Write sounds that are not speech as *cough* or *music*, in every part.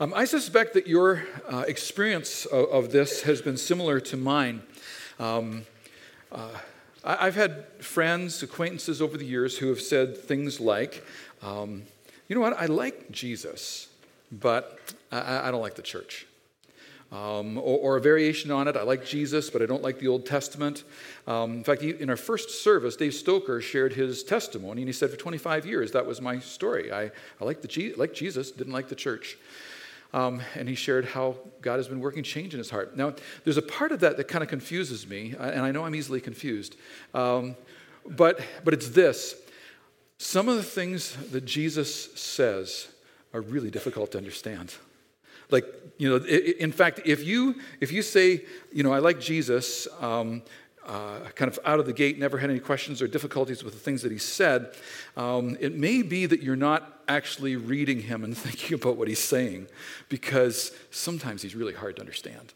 Um, I suspect that your uh, experience of, of, this has been similar to mine. Um, uh, I, have had friends, acquaintances over the years who have said things like, um, you know what, I like Jesus, but I, I don't like the church. Um, or, or, a variation on it. I like Jesus, but I don't like the Old Testament. Um, in fact, in our first service, Dave Stoker shared his testimony, and he said, For 25 years, that was my story. I, I liked, the, liked Jesus, didn't like the church. Um, and he shared how God has been working change in his heart. Now, there's a part of that that kind of confuses me, uh, and I know I'm easily confused. Um, but, but it's this some of the things that Jesus says are really difficult to understand. Like, you know, in fact, if you, if you say, you know, I like Jesus, um, uh, kind of out of the gate, never had any questions or difficulties with the things that he said, um, it may be that you're not actually reading him and *laughs* thinking about what he's saying, because sometimes he's really hard to understand.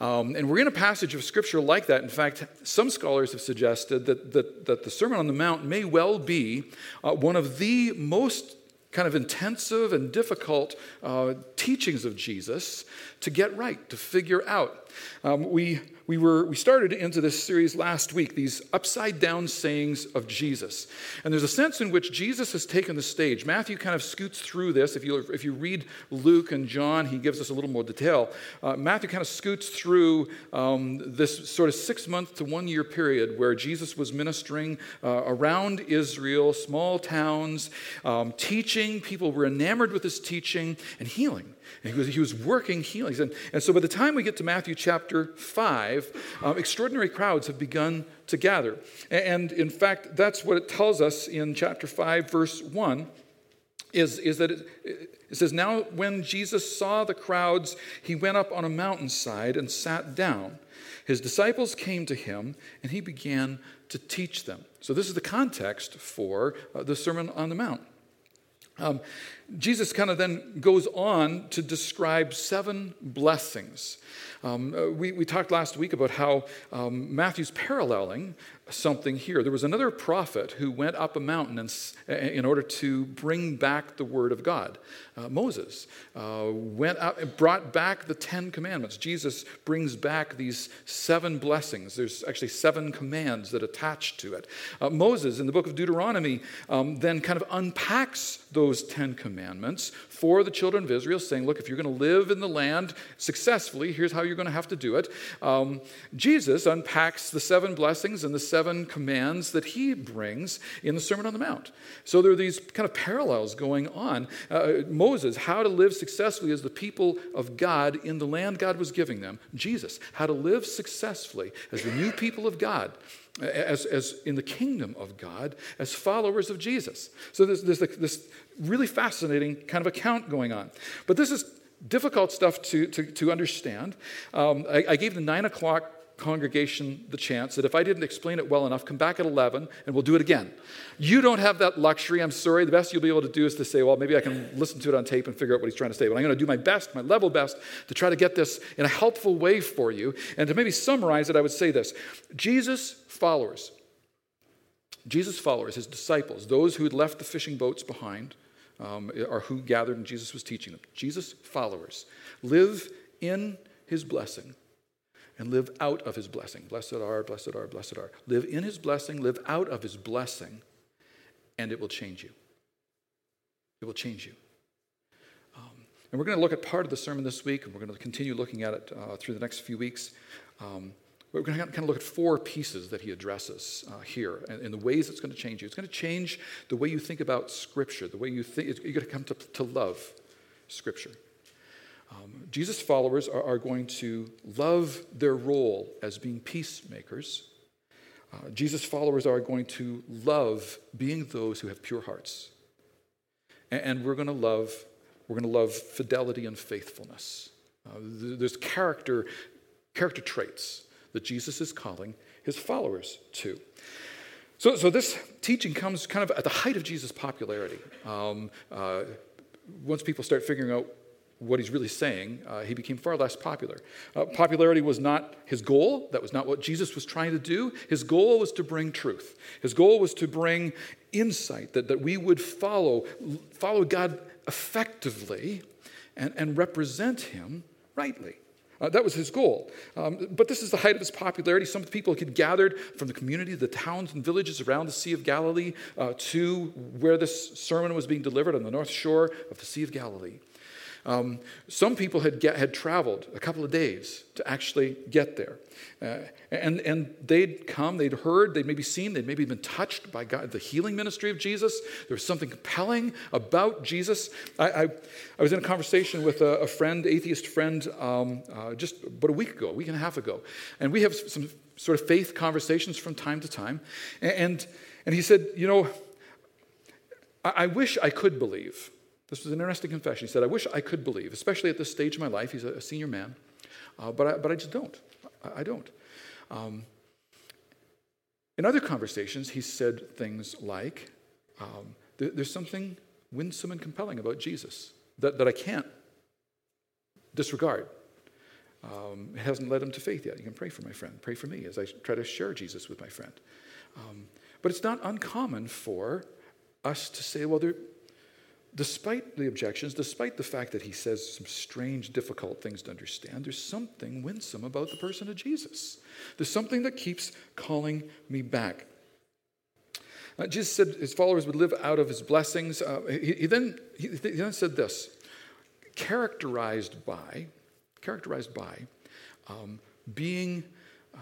Um, and we're in a passage of scripture like that. In fact, some scholars have suggested that, that, that the Sermon on the Mount may well be uh, one of the most kind of intensive and difficult uh, teachings of Jesus to get right, to figure out. Um, we we, were, we started into this series last week, these upside down sayings of Jesus. And there's a sense in which Jesus has taken the stage. Matthew kind of scoots through this. If you, if you read Luke and John, he gives us a little more detail. Uh, Matthew kind of scoots through um, this sort of six month to one year period where Jesus was ministering uh, around Israel, small towns, um, teaching. People were enamored with his teaching and healing. And he was, he was working healings. And, and so by the time we get to Matthew chapter 5, um, extraordinary crowds have begun to gather. And in fact, that's what it tells us in chapter 5, verse 1. Is, is that it, it says, Now when Jesus saw the crowds, he went up on a mountainside and sat down. His disciples came to him, and he began to teach them. So, this is the context for uh, the Sermon on the Mount. Um, Jesus kind of then goes on to describe seven blessings. Um, uh, we, we talked last week about how um, Matthew's paralleling something here. There was another prophet who went up a mountain in, in order to bring back the word of God. Uh, Moses uh, went up and brought back the Ten Commandments. Jesus brings back these seven blessings. There's actually seven commands that attach to it. Uh, Moses, in the book of Deuteronomy, um, then kind of unpacks those Ten Commandments for the children of Israel, saying, Look, if you're going to live in the land successfully, here's how you're going to have to do it. Um, Jesus unpacks the seven blessings and the seven commands that he brings in the Sermon on the Mount. So there are these kind of parallels going on. Uh, Moses, how to live successfully as the people of God in the land God was giving them. Jesus, how to live successfully as the new people of God as, as in the kingdom of God as followers of Jesus. So there's, there's this really fascinating kind of account going on. But this is difficult stuff to, to, to understand. Um, I, I gave the nine o'clock congregation the chance that if I didn't explain it well enough, come back at 11 and we'll do it again. You don't have that luxury. I'm sorry. The best you'll be able to do is to say, well, maybe I can listen to it on tape and figure out what he's trying to say. But I'm going to do my best, my level best, to try to get this in a helpful way for you. And to maybe summarize it, I would say this Jesus followers, Jesus followers, his disciples, those who had left the fishing boats behind, um, or who gathered and Jesus was teaching them. Jesus followers live in his blessing and live out of his blessing. Blessed are, blessed are, blessed are. Live in his blessing, live out of his blessing, and it will change you. It will change you. Um, and we're going to look at part of the sermon this week, and we're going to continue looking at it uh, through the next few weeks. Um, we're going to kind of look at four pieces that he addresses uh, here and, and, the ways it's going to change you. It's going to change the way you think about Scripture, the way you think, you're going to come to, to love Scripture. Um, Jesus' followers are, are, going to love their role as being peacemakers. Uh, Jesus' followers are going to love being those who have pure hearts. And, and we're going to love, we're going to love fidelity and faithfulness. Uh, there's character, character traits that Jesus is calling his followers to. So, so this teaching comes kind of at the height of Jesus' popularity. Um, uh, once people start figuring out what he's really saying, uh, he became far less popular. Uh, popularity was not his goal. That was not what Jesus was trying to do. His goal was to bring truth. His goal was to bring insight, that, that we would follow, follow God effectively and, and represent him rightly. Uh, that was his goal. Um, but this is the height of his popularity. Some people had gathered from the community, the towns and villages around the Sea of Galilee, uh, to where this sermon was being delivered on the north shore of the Sea of Galilee. Um, some people had, get, had traveled a couple of days to actually get there. Uh, and, and they'd come, they'd heard, they'd maybe seen, they'd maybe been touched by God, the healing ministry of Jesus. There was something compelling about Jesus. I, I, I was in a conversation with a, a friend, atheist friend, um, uh, just about a week ago, a week and a half ago. And we have some sort of faith conversations from time to time. And, and he said, You know, I, I wish I could believe. This was an interesting confession. He said, I wish I could believe, especially at this stage of my life. He's a, senior man, uh, but, I, but I just don't. I, I don't. Um, in other conversations, he said things like, um, there, There's something winsome and compelling about Jesus that, that I can't disregard. Um, it hasn't led him to faith yet. You can pray for my friend. Pray for me as I try to share Jesus with my friend. Um, but it's not uncommon for us to say, well, there, despite the objections, despite the fact that he says some strange, difficult things to understand, there's something winsome about the person of Jesus. There's something that keeps calling me back. Uh, Jesus said his followers would live out of his blessings. Uh, he, he, then, he, he, then said this characterized by, characterized by um, being uh,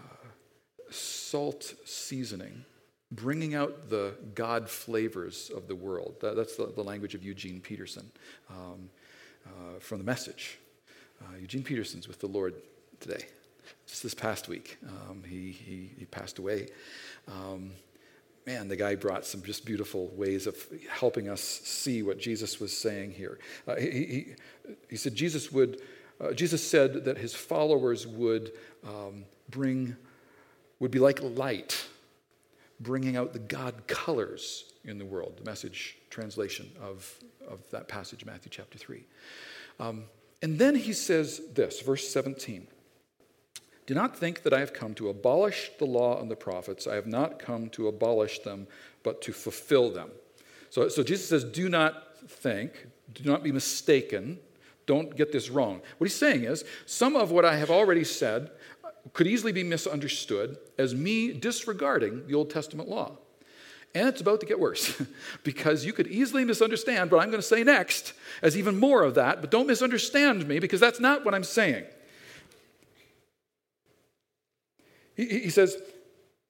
salt seasoning bringing out the God flavors of the world. That, that's the, the, language of Eugene Peterson um, uh, from the message. Uh, Eugene Peterson's with the Lord today. Just this past week, um, he, he, he, passed away. Um, man, the guy brought some just beautiful ways of helping us see what Jesus was saying here. Uh, he, he, he, said Jesus would, uh, Jesus said that his followers would um, bring, would be like light bringing out the God colors in the world, the message translation of, of that passage, Matthew chapter 3. Um, and then he says this, verse 17 Do not think that I have come to abolish the law and the prophets. I have not come to abolish them, but to fulfill them. So, so Jesus says, Do not think, do not be mistaken, don't get this wrong. What he's saying is, some of what I have already said could easily be misunderstood as me disregarding the Old Testament law. And it's about to get worse *laughs* because you could easily misunderstand what I'm going to say next as even more of that, but don't misunderstand me because that's not what I'm saying. He, he says,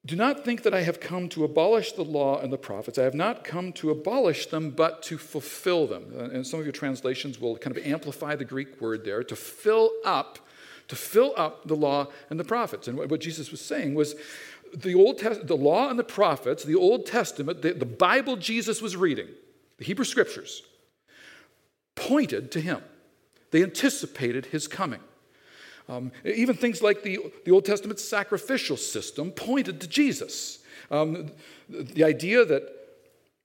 Do not think that I have come to abolish the law and the prophets. I have not come to abolish them, but to fulfill them. And some of your translations will kind of amplify the Greek word there to fill up to fill up the law and the prophets. And what Jesus was saying was the Old Test- the law and the prophets, the Old Testament, the, the Bible Jesus was reading, the Hebrew Scriptures, pointed to him. They anticipated his coming. Um, even things like the, the Old Testament sacrificial system pointed to Jesus. Um, the, the idea that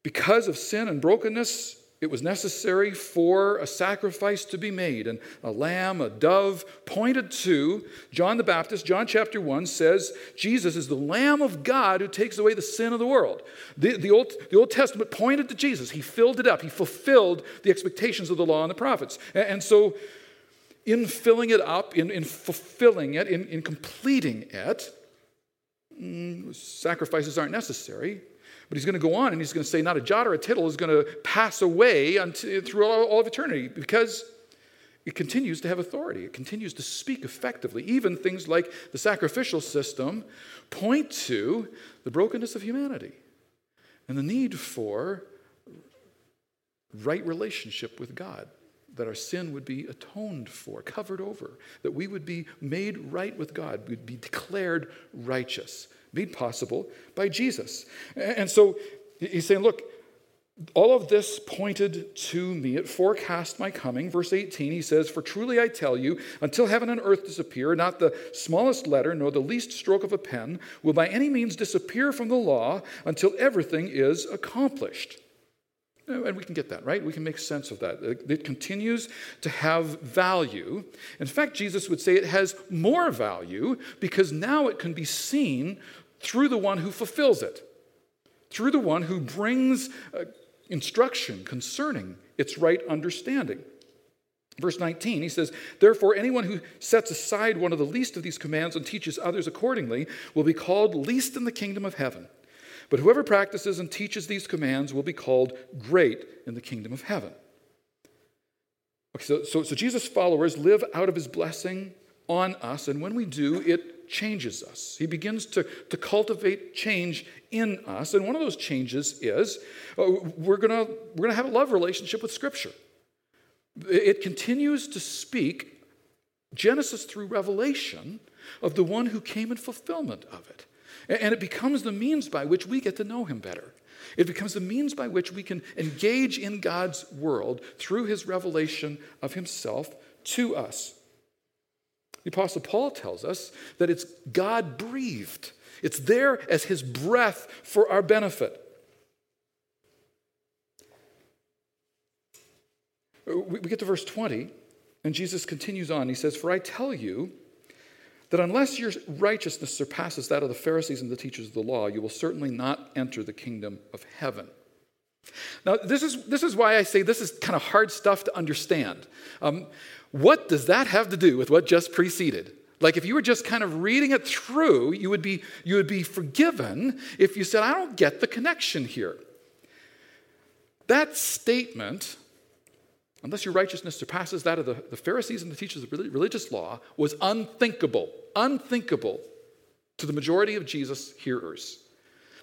because of sin and brokenness, it was necessary for a sacrifice to be made. And a lamb, a dove, pointed to John the Baptist. John chapter 1 says Jesus is the Lamb of God who takes away the sin of the world. The, the, Old, the Old Testament pointed to Jesus. He filled it up, he fulfilled the expectations of the law and the prophets. And, and so, in filling it up, in, in fulfilling it, in, in completing it, mm, sacrifices aren't necessary. But he's going to go on and he's going to say, not a jot or a tittle is going to pass away through all of eternity because it continues to have authority. It continues to speak effectively. Even things like the sacrificial system point to the brokenness of humanity and the need for right relationship with God, that our sin would be atoned for, covered over, that we would be made right with God, we'd be declared righteous made possible by Jesus. And so he's saying, look, all of this pointed to me. It forecast my coming. Verse 18, he says, For truly I tell you, until heaven and earth disappear, not the smallest letter nor the least stroke of a pen will by any means disappear from the law until everything is accomplished. And we can get that, right? We can make sense of that. It continues to have value. In fact, Jesus would say it has more value because now it can be seen through the one who fulfills it, through the one who brings uh, instruction concerning its right understanding. Verse 19, he says, Therefore, anyone who sets aside one of the least of these commands and teaches others accordingly will be called least in the kingdom of heaven. But whoever practices and teaches these commands will be called great in the kingdom of heaven. Okay, so, so, so Jesus' followers live out of his blessing on us, and when we do, it changes us. He begins to, to cultivate change in us, and one of those changes is uh, we're going we're going to have a love relationship with Scripture. It continues to speak, Genesis through Revelation, of the one who came in fulfillment of it. And it becomes the means by which we get to know him better. It becomes the means by which we can engage in God's world through his revelation of himself to us. The Apostle Paul tells us that it's God breathed, it's there as his breath for our benefit. We get to verse 20, and Jesus continues on. He says, For I tell you that unless your righteousness surpasses that of the Pharisees and the teachers of the law, you will certainly not enter the kingdom of heaven. Now, this is, this is why I say this is kind of hard stuff to understand. Um, what does that have to do with what just preceded? Like if you were just kind of reading it through, you would be, you would be forgiven if you said, I don't get the connection here. That statement unless your righteousness surpasses that of the, the Pharisees and the teachers of religious law, was unthinkable, unthinkable to the majority of Jesus' hearers.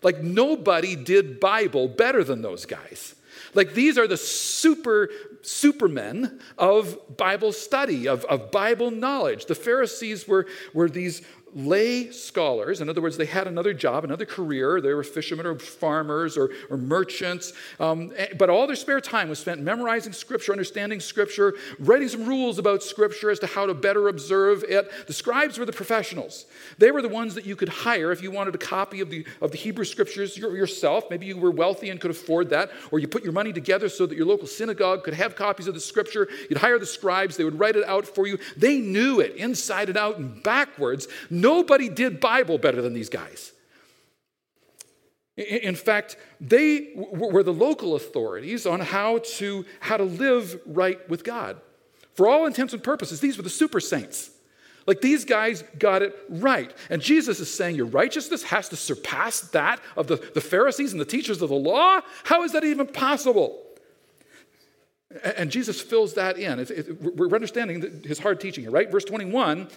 Like nobody did Bible better than those guys. Like these are the super, supermen of Bible study, of, of Bible knowledge. The Pharisees were, were these lay scholars. In other words, they had another job, another career. They were fishermen or farmers or, or merchants. Um, eh, but all their spare time was spent memorizing Scripture, understanding Scripture, writing some rules about Scripture as to how to better observe it. The scribes were the professionals. They were the ones that you could hire if you wanted a copy of the, of the Hebrew Scriptures yourself. Maybe you were wealthy and could afford that, or you put your money together so that your local synagogue could have copies of the Scripture. You'd hire the scribes, they would write it out for you. They knew it inside and out and backwards. Nobody did Bible better than these guys. In fact, they were the local authorities on how to, how to live right with God. For all intents and purposes, these were the super saints. Like these guys got it right. And Jesus is saying your righteousness has to surpass that of the, the Pharisees and the teachers of the law? How is that even possible? And Jesus fills that in. It, we're understanding his hard teaching here, right? Verse 21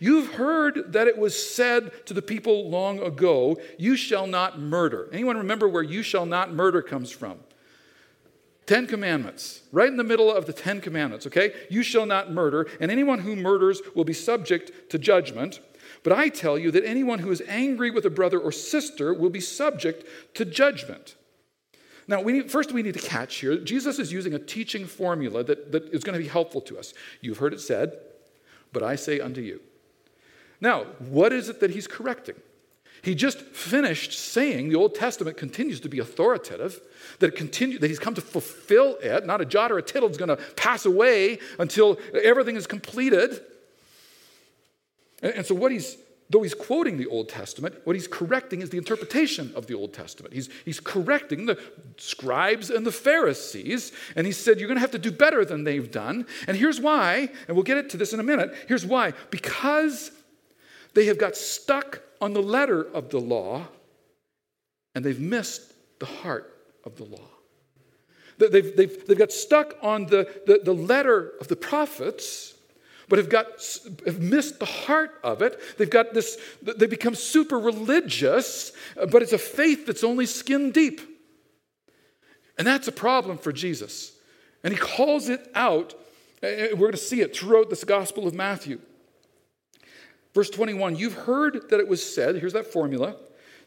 You've heard that it was said to the people long ago, You shall not murder. Anyone remember where you shall not murder comes from? Ten Commandments, right in the middle of the Ten Commandments, okay? You shall not murder, and anyone who murders will be subject to judgment. But I tell you that anyone who is angry with a brother or sister will be subject to judgment. Now, we need, first we need to catch here Jesus is using a teaching formula that, that is going to be helpful to us. You've heard it said, but I say unto you. Now, what is it that he's correcting? He just finished saying the Old Testament continues to be authoritative, that, it continue, that he's come to fulfill it. Not a jot or a tittle is going to pass away until everything is completed. And, and so, what he's though he's quoting the Old Testament, what he's correcting is the interpretation of the Old Testament. He's, he's correcting the scribes and the Pharisees, and he said, You're going to have to do better than they've done. And here's why, and we'll get it to this in a minute. Here's why because they have got stuck on the letter of the law, and they've missed the heart of the law. They've, they've, they've got stuck on the, the, the letter of the prophets but have got have missed the heart of it. They've got this, they become super religious, but it's a faith that's only skin deep. And that's a problem for Jesus. And he calls it out. Eh, eh, we're going to see it throughout this Gospel of Matthew. Verse 21 You've heard that it was said, here's that formula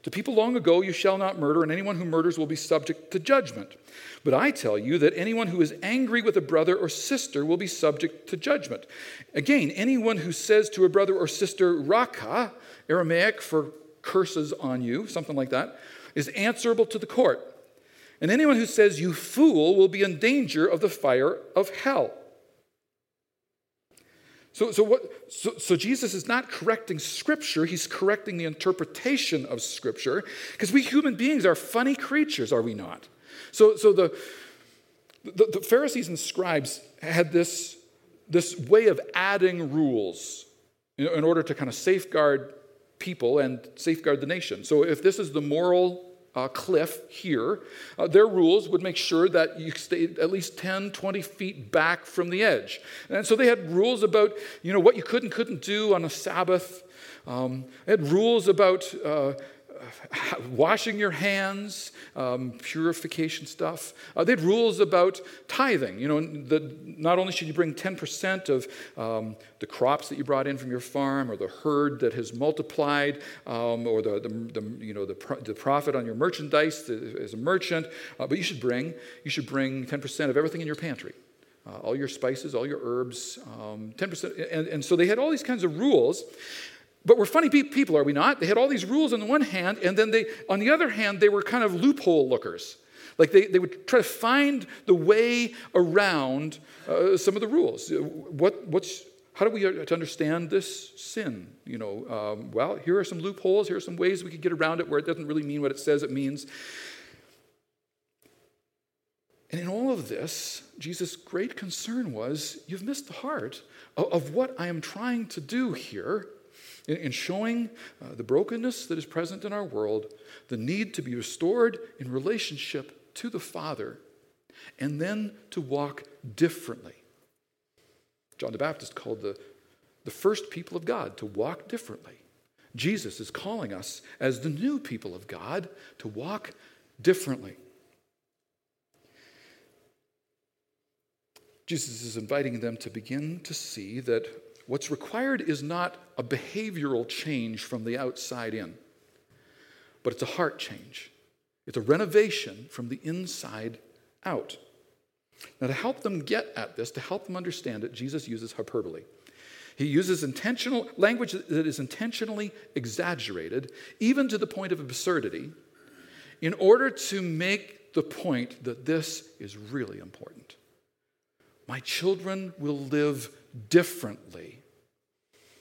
to people long ago, you shall not murder, and anyone who murders will be subject to judgment. But I tell you that anyone who is angry with a brother or sister will be subject to judgment. Again, anyone who says to a brother or sister, Raca, Aramaic for curses on you, something like that, is answerable to the court. And anyone who says, You fool, will be in danger of the fire of hell. So, so, what, so, so Jesus is not correcting Scripture, he's correcting the interpretation of Scripture, because we human beings are funny creatures, are we not? So, so the, the, the Pharisees and scribes had this, this way of adding rules in, in order to kind of safeguard people and safeguard the nation. So if this is the moral uh, cliff here, uh, their rules would make sure that you stayed at least 10, 20 feet back from the edge. And so they had rules about, you know, what you could and couldn't do on a Sabbath. Um, they had rules about uh, *laughs* washing your hands, um, purification stuff. Uh, they had rules about tithing. You know, the, not only should you bring 10% of um, the crops that you brought in from your farm or the herd that has multiplied um, or the, the, the, you know, the, the profit on your merchandise as a merchant, uh, but you should bring, you should bring 10% of everything in your pantry. Uh, all your spices, all your herbs, um, 10%. And, and so they had all these kinds of rules. But we're funny people, are we not? They had all these rules on the one hand, and then they, on the other hand, they were kind of loophole lookers. Like they, they would try to find the way around uh, some of the rules. What, what's, how do we uh, understand this sin? You know, um, well, here are some loopholes. Here are some ways we could get around it where it doesn't really mean what it says it means. And in all of this, Jesus' great concern was you've missed the heart of, of what I am trying to do here in, in showing uh, the brokenness that is present in our world, the need to be restored in relationship to the Father, and then to walk differently. John the Baptist called the, the first people of God to walk differently. Jesus is calling us as the new people of God to walk differently. Jesus is inviting them to begin to see that What's required is not a behavioral change from the outside in, but it's a heart change. It's a renovation from the inside out. Now, to help them get at this, to help them understand it, Jesus uses hyperbole. He uses intentional language that is intentionally exaggerated, even to the point of absurdity, in order to make the point that this is really important. My children will live differently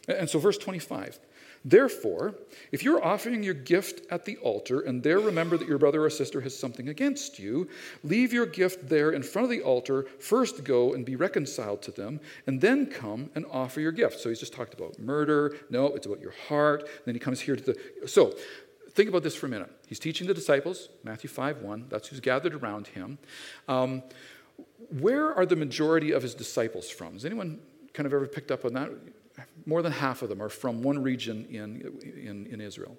and so, verse 25 Therefore, if you're offering your gift at the altar and there remember that your brother or sister has something against you, leave your gift there in front of the altar. First go and be reconciled to them, and then come and offer your gift. So he's just talked about murder. No, it's about your heart. Then he comes here to the. So think about this for a minute. He's teaching the disciples, Matthew 5 1. That's who's gathered around him. Um, where are the majority of his disciples from? Has anyone kind of ever picked up on that? More than half of them are from one region in, in, in Israel.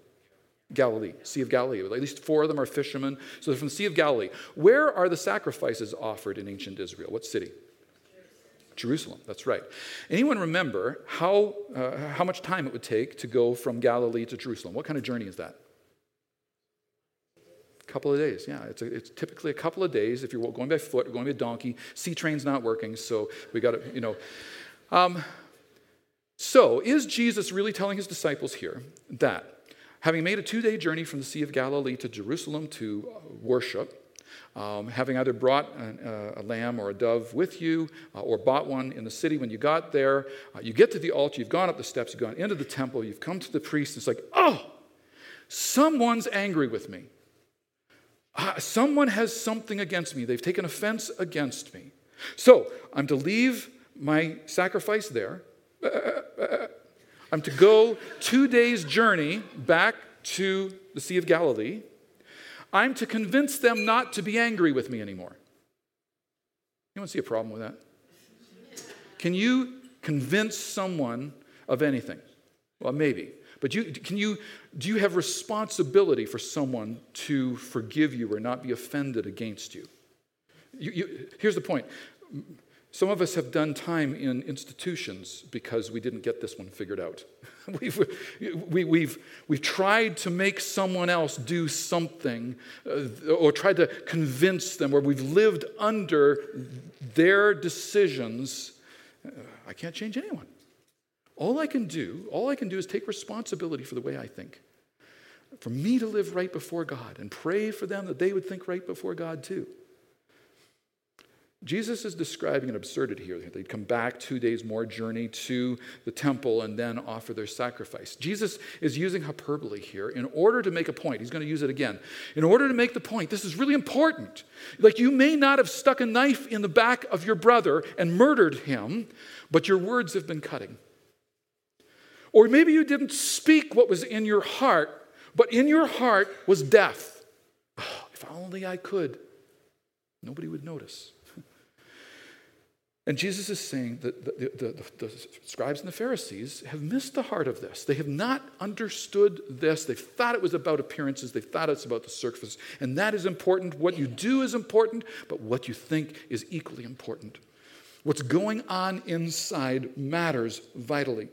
Galilee, Sea of Galilee. At least four of them are fishermen. So they're from the Sea of Galilee. Where are the sacrifices offered in ancient Israel? What city? Jerusalem, that's right. Anyone remember how, uh, how much time it would take to go from Galilee to Jerusalem? What kind of journey is that? A couple of days, yeah. It's, a, it's typically a couple of days if you're going by foot or going by donkey. Sea train's not working, so we got to, you know. Um, so, is Jesus really telling his disciples here that having made a two day journey from the Sea of Galilee to Jerusalem to uh, worship, um, having either brought a, uh, a, lamb or a dove with you uh, or bought one in the city, when you got there, uh, you get to the altar, you've gone up the steps, you've gone into the temple, you've come to the priest, it's like, oh, someone's angry with me. Uh, someone has something against me. They've taken offense against me. So I'm to leave my sacrifice there. I'm to go two days' journey back to the Sea of Galilee. I'm to convince them not to be angry with me anymore. Anyone see a problem with that? Can you convince someone of anything? Well, maybe. But you, can you, do you have responsibility for someone to forgive you or not be offended against you? you, you here's the point some of us have done time in institutions because we didn't get this one figured out. *laughs* we've, we, have we've, we've tried to make someone else do something uh, or tried to convince them, or we've lived under their decisions. Uh, I can't change anyone. All I can do, all I can do is take responsibility for the way I think. For me to live right before God and pray for them that they would think right before God too. Jesus is describing an absurdity here. They'd come back two days more journey to the temple and then offer their sacrifice. Jesus is using hyperbole here in order to make a point. He's going to use it again. In order to make the point, this is really important. Like you may not have stuck a knife in the back of your brother and murdered him, but your words have been cutting. Or maybe you didn't speak what was in your heart, but in your heart was death. Oh, if only I could, nobody would notice. And Jesus is saying that the, the, the, the, scribes and the Pharisees have missed the heart of this. They have not understood this. They thought it was about appearances, they thought it's about the surface. And that is important. What you do is important, but what you think is equally important. What's going on inside matters vitally.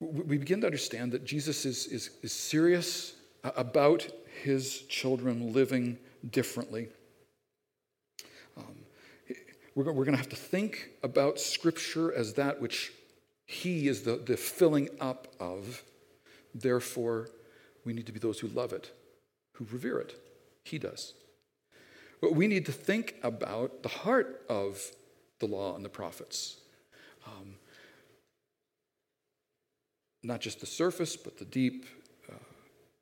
We begin to understand that Jesus is, is, is serious about his children living differently. Um, we're, going to have to think about Scripture as that which he is the, the filling up of. Therefore, we need to be those who love it, who revere it. He does. But we need to think about the heart of the law and the prophets. Um, not just the surface, but the deep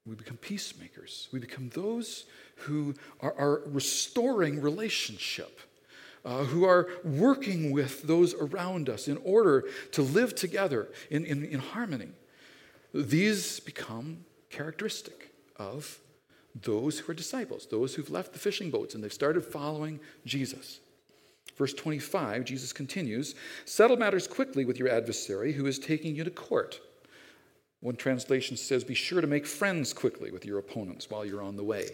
we become peacemakers. We become those who are, are restoring relationship, uh, who are working with those around us in order to live together in, in, in harmony. These become characteristic of those who are disciples, those who've left the fishing boats and they've started following Jesus. Verse 25, Jesus continues Settle matters quickly with your adversary who is taking you to court. One translation says, Be sure to make friends quickly with your opponents while you're on the way.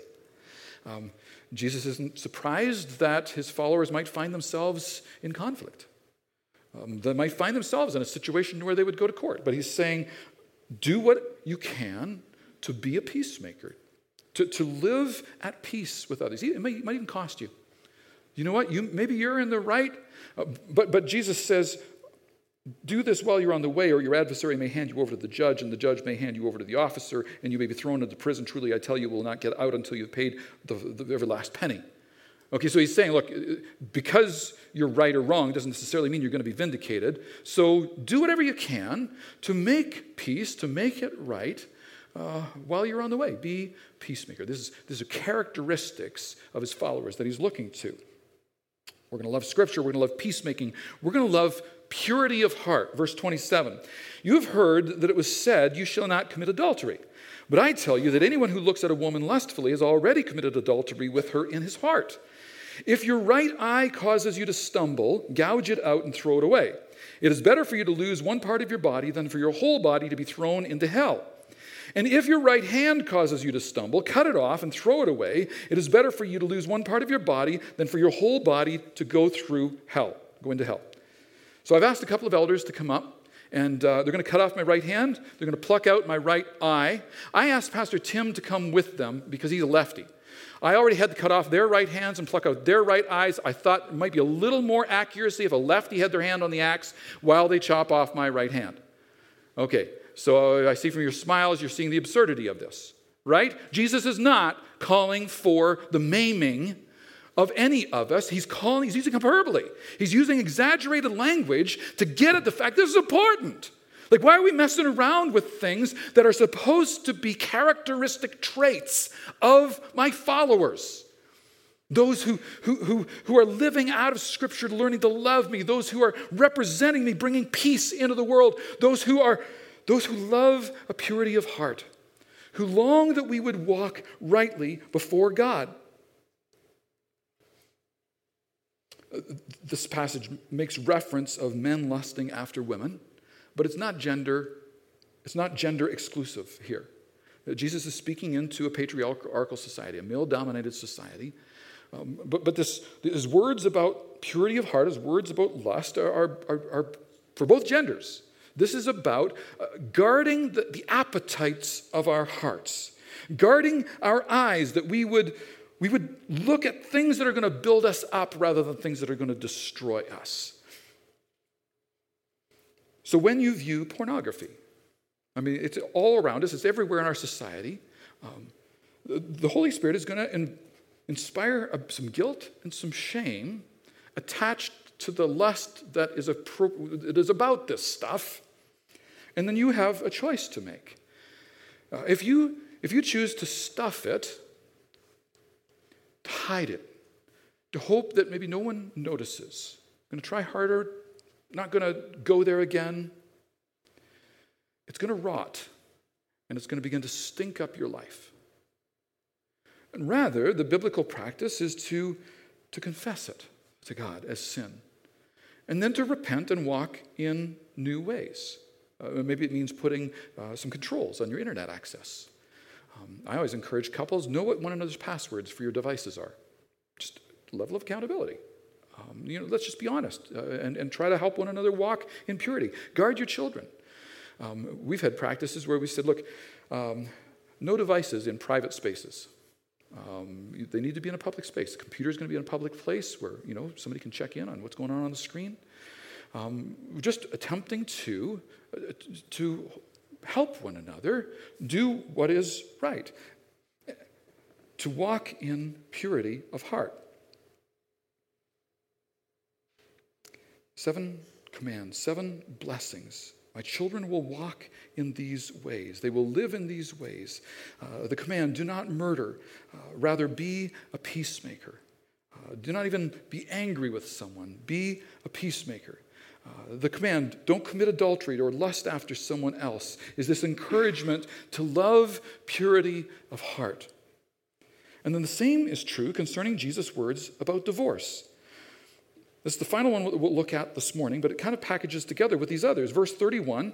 Um, Jesus isn't surprised that his followers might find themselves in conflict. Um, they might find themselves in a situation where they would go to court. But he's saying, do what you can to be a peacemaker, to, to live at peace with others. It might, it might even cost you. You know what? You, maybe you're in the right, uh, but, but Jesus says, do this while you're on the way, or your adversary may hand you over to the judge, and the judge may hand you over to the officer, and you may be thrown into prison. Truly, I tell you, will not get out until you've paid the, the every last penny. Okay, so he's saying, look, because you're right or wrong doesn't necessarily mean you're going to be vindicated. So do whatever you can to make peace, to make it right uh, while you're on the way. Be peacemaker. This is, these are characteristics of his followers that he's looking to. We're going to love Scripture. We're going to love peacemaking. We're going to love purity of heart. Verse 27 You have heard that it was said, You shall not commit adultery. But I tell you that anyone who looks at a woman lustfully has already committed adultery with her in his heart. If your right eye causes you to stumble, gouge it out and throw it away. It is better for you to lose one part of your body than for your whole body to be thrown into hell. And if your right hand causes you to stumble, cut it off and throw it away. It is better for you to lose one part of your body than for your whole body to go through hell, go into hell. So I've asked a couple of elders to come up, and uh, they're going to cut off my right hand. They're going to pluck out my right eye. I asked Pastor Tim to come with them because he's a lefty. I already had to cut off their right hands and pluck out their right eyes. I thought it might be a little more accuracy if a lefty had their hand on the axe while they chop off my right hand. Okay, so I see from your smiles you're seeing the absurdity of this, right? Jesus is not calling for the maiming of any of us. He's calling, he's using hyperbole. He's using exaggerated language to get at the fact this is important. Like, why are we messing around with things that are supposed to be characteristic traits of my followers? Those who, who, who, who are living out of Scripture, learning to love me, those who are representing me, bringing peace into the world, those who are those who love a purity of heart, who long that we would walk rightly before God. This passage makes reference of men lusting after women, but it's not gender, it's not gender exclusive here. Jesus is speaking into a patriarchal society, a male dominated society. Um, but but this, his words about purity of heart, his words about lust are, are, are, are for both genders. This is about uh, guarding the, the appetites of our hearts, guarding our eyes that we would we would look at things that are going to build us up rather than things that are going to destroy us. So when you view pornography, I mean, it's all around us, it's everywhere in our society. Um, the Holy Spirit is going to in, inspire some guilt and some shame attached to the lust that is, appro- that is about this stuff. And then you have a choice to make. Uh, if, you, if you choose to stuff it, to hide it, to hope that maybe no one notices, I'm going to try harder, not going to go there again, it's going to rot and it's going to begin to stink up your life. And rather, the biblical practice is to, to confess it to God as sin, and then to repent and walk in new ways. Uh, maybe it means putting uh, some controls on your internet access. Um, I always encourage couples know what one another's passwords for your devices are. Just level of accountability. Um, you know, let's just be honest uh, and, and try to help one another walk in purity. Guard your children. Um, we've had practices where we said, look, um, no devices in private spaces. Um, they need to be in a public space. The computer is going to be in a public place where you know somebody can check in on what's going on on the screen. Um, just attempting to uh, to help one another do what is right, to walk in purity of heart. Seven commands, seven blessings my children will walk in these ways. They will live in these ways. Uh, the command do not murder, uh, rather, be a peacemaker. Uh, do not even be angry with someone, be a peacemaker. Uh, the command, don't commit adultery or lust after someone else, is this encouragement to love purity of heart. And then the same is true concerning Jesus' words about divorce. This is the final one we'll look at this morning, but it kind of packages together with these others. Verse 31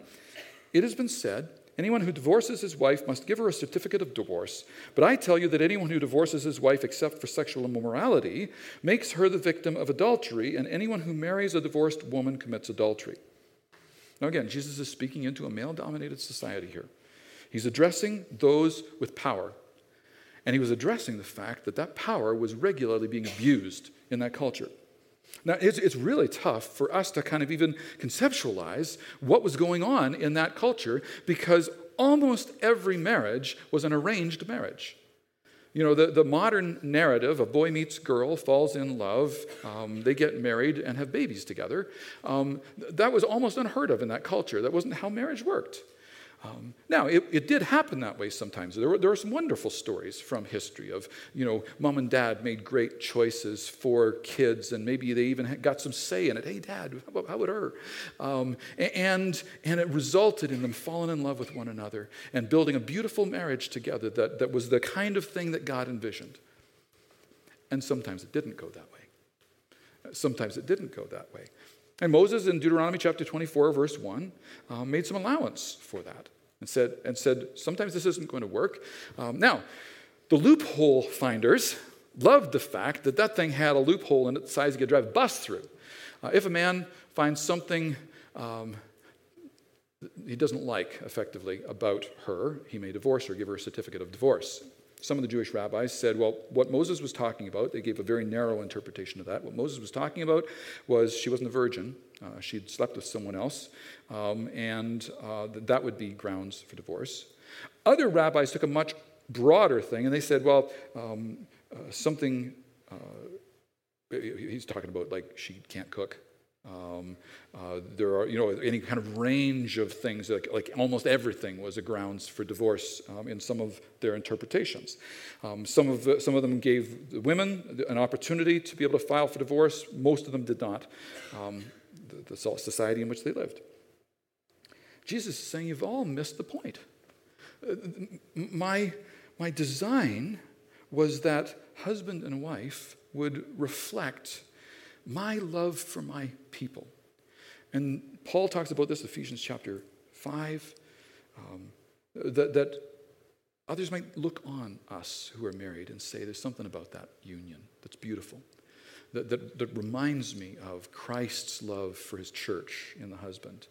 It has been said, Anyone who divorces his wife must give her a certificate of divorce. But I tell you that anyone who divorces his wife except for sexual immorality makes her the victim of adultery, and anyone who marries a divorced woman commits adultery. Now, again, Jesus is speaking into a male dominated society here. He's addressing those with power. And he was addressing the fact that that power was regularly being abused in that culture. Now, it's, it's really tough for us to kind of even conceptualize what was going on in that culture because almost every marriage was an arranged marriage. You know, the, the modern narrative of boy meets girl, falls in love, um, they get married and have babies together, um, that was almost unheard of in that culture. That wasn't how marriage worked. Um, now, it, it, did happen that way sometimes. There were, there were some wonderful stories from history of, you know, mom and dad made great choices for kids, and maybe they even got some say in it. Hey, dad, how about, how about her? Um, and, and it resulted in them falling in love with one another and building a beautiful marriage together that, that was the kind of thing that God envisioned. And sometimes it didn't go that way. Sometimes it didn't go that way. And Moses in Deuteronomy chapter 24, verse 1, uh, made some allowance for that and said, and said sometimes this isn't going to work. Um, now, the loophole finders loved the fact that that thing had a loophole in it the size you could drive a bus through. Uh, if a man finds something um, he doesn't like effectively about her, he may divorce her, give her a certificate of divorce. Some of the Jewish rabbis said, well, what Moses was talking about, they gave a very narrow interpretation of that. What Moses was talking about was she wasn't a virgin, uh, she'd slept with someone else, um, and uh, that would be grounds for divorce. Other rabbis took a much broader thing, and they said, well, um, uh, something, uh, he's talking about like she can't cook. Um, uh, there are, you know, any kind of range of things, like, like almost everything was a grounds for divorce um, in some of their interpretations. Um, some, of some of them gave the women an opportunity to be able to file for divorce, most of them did not. Um, the, the society in which they lived. Jesus is saying, You've all missed the point. Uh, my, my design was that husband and wife would reflect my love for my people. And Paul talks about this, Ephesians chapter 5, um, that, that others might look on us who are married and say, There's something about that union that's beautiful that, that, that reminds me of Christ's love for his church in the husband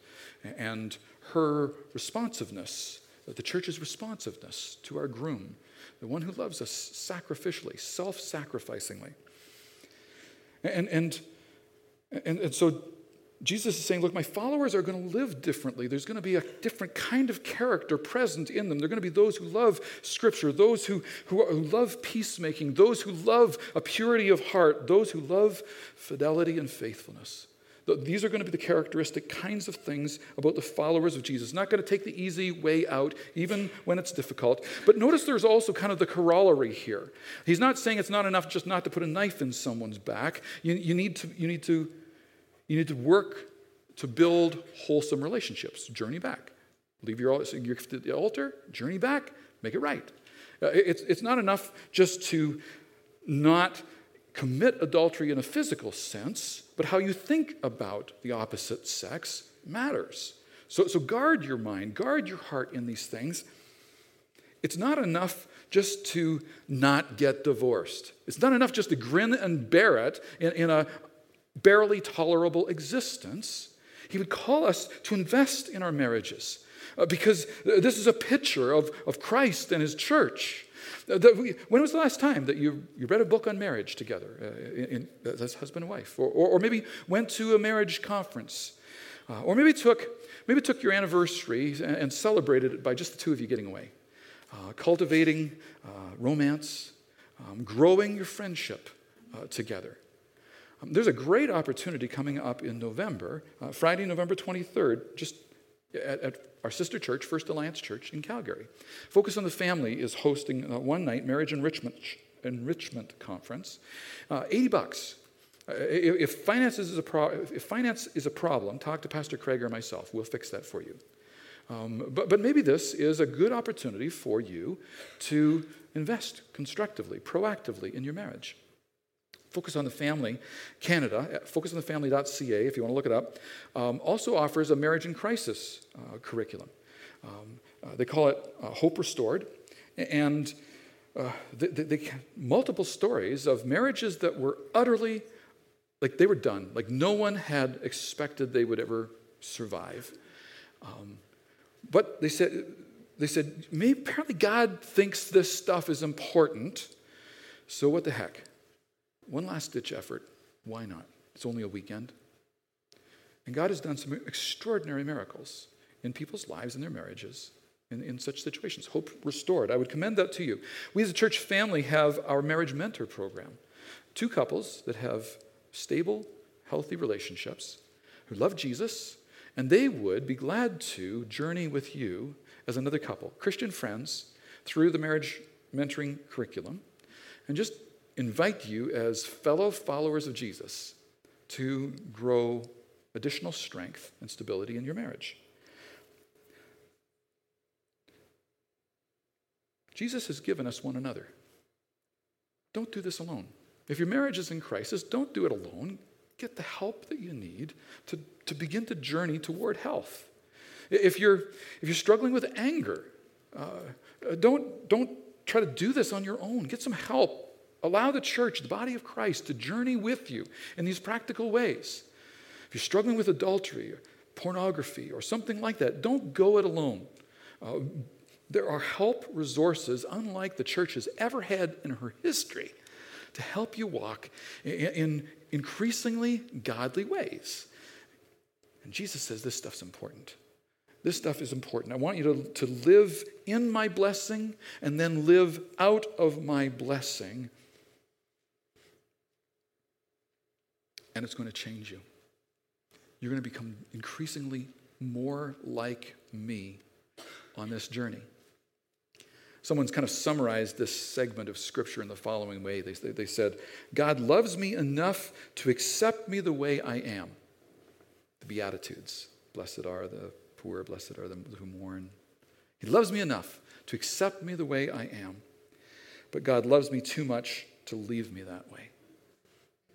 and her responsiveness, the church's responsiveness to our groom, the one who loves us sacrificially, self sacrificingly. And, and, and, and so Jesus is saying, Look, my followers are going to live differently. There's going to be a different kind of character present in them. They're going to be those who love Scripture, those who, who, who love peacemaking, those who love a purity of heart, those who love fidelity and faithfulness. These are going to be the characteristic kinds of things about the followers of Jesus. Not going to take the easy way out, even when it's difficult. But notice there's also kind of the corollary here. He's not saying it's not enough just not to put a knife in someone's back. You, you, need, to, you, need, to, you need to work to build wholesome relationships. Journey back. Leave your, your gift at the altar, journey back, make it right. Uh, it's, it's not enough just to not commit adultery in a physical sense, but how you think about the opposite sex matters. So, so guard your mind, guard your heart in these things. It's not enough just to not get divorced. It's not enough just to grin and bear it in, in a barely tolerable existence. He would call us to invest in our marriages uh, because this is a picture of, of Christ and his church. When was the last time that you, you read a book on marriage together uh, in, in, as husband and wife? Or, or, or, maybe went to a marriage conference? Uh, or maybe took, maybe took your anniversary and, and, celebrated it by just the two of you getting away, uh, cultivating uh, romance, um, growing your friendship uh, together. Um, there's a great opportunity coming up in November, uh, Friday, November 23rd, just at, at our sister church, First Alliance Church in Calgary. Focus on the Family is hosting a one night marriage enrichment, enrichment conference. Uh, 80 bucks. Uh, if, finances is a pro- if finance is a problem, talk to Pastor Craig or myself. We'll fix that for you. Um, but, but maybe this is a good opportunity for you to invest constructively, proactively in your marriage. Focus on the Family Canada, uh, focusonthefamily.ca if you want to look it up, um, also offers a marriage in crisis uh, curriculum. Um, uh, they call it uh, Hope Restored. And uh, they, they, they, multiple stories of marriages that were utterly, like they were done, like no one had expected they would ever survive. Um, but they said, they said, maybe apparently God thinks this stuff is important, so what the heck? One last ditch effort. Why not? It's only a weekend. And God has done some extraordinary miracles in people's lives and their marriages in, in such situations. Hope restored. I would commend that to you. We as a church family have our marriage mentor program. Two couples that have stable, healthy relationships who love Jesus, and they would be glad to journey with you as another couple, Christian friends, through the marriage mentoring curriculum, and just invite you as fellow followers of Jesus to grow additional strength and stability in your marriage. Jesus has given us one another. Don't do this alone. If your marriage is in crisis, don't do it alone. Get the help that you need to, to begin to journey toward health. If you're, if you're struggling with anger, uh, don't, don't try to do this on your own. Get some help Allow the church, the body of Christ, to journey with you in these practical ways. If you're struggling with adultery or pornography or something like that, don't go it alone. Uh, there are help resources unlike the church has ever had in her history to help you walk in, in increasingly godly ways. And Jesus says this stuff's important. This stuff is important. I want you to, to live in my blessing and then live out of my blessing and it's going to change you. You're going to become increasingly more like me on this journey. Someone's kind of summarized this segment of scripture in the following way. They, they said, God loves me enough to accept me the way I am. The Beatitudes. Blessed are the poor, blessed are the who mourn. He loves me enough to accept me the way I am. But God loves me too much to leave me that way.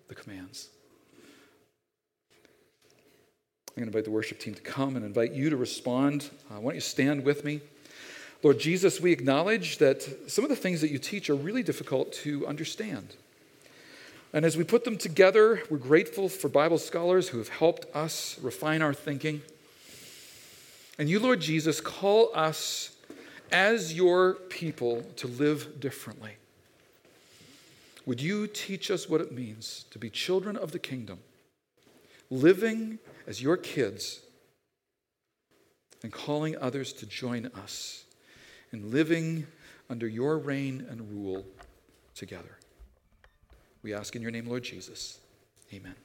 The commands. I'm going to invite the worship team to come and invite you to respond. Uh, why don't you stand with me? Lord Jesus, we acknowledge that some of the things that you teach are really difficult to understand. And as we put them together, we're grateful for Bible scholars who have helped us refine our thinking. And you, Lord Jesus, call us as your people to live differently. Would you teach us what it means to be children of the kingdom, living as your kids and calling others to join us in living under your reign and rule together. We ask in your name, Lord Jesus. Amen.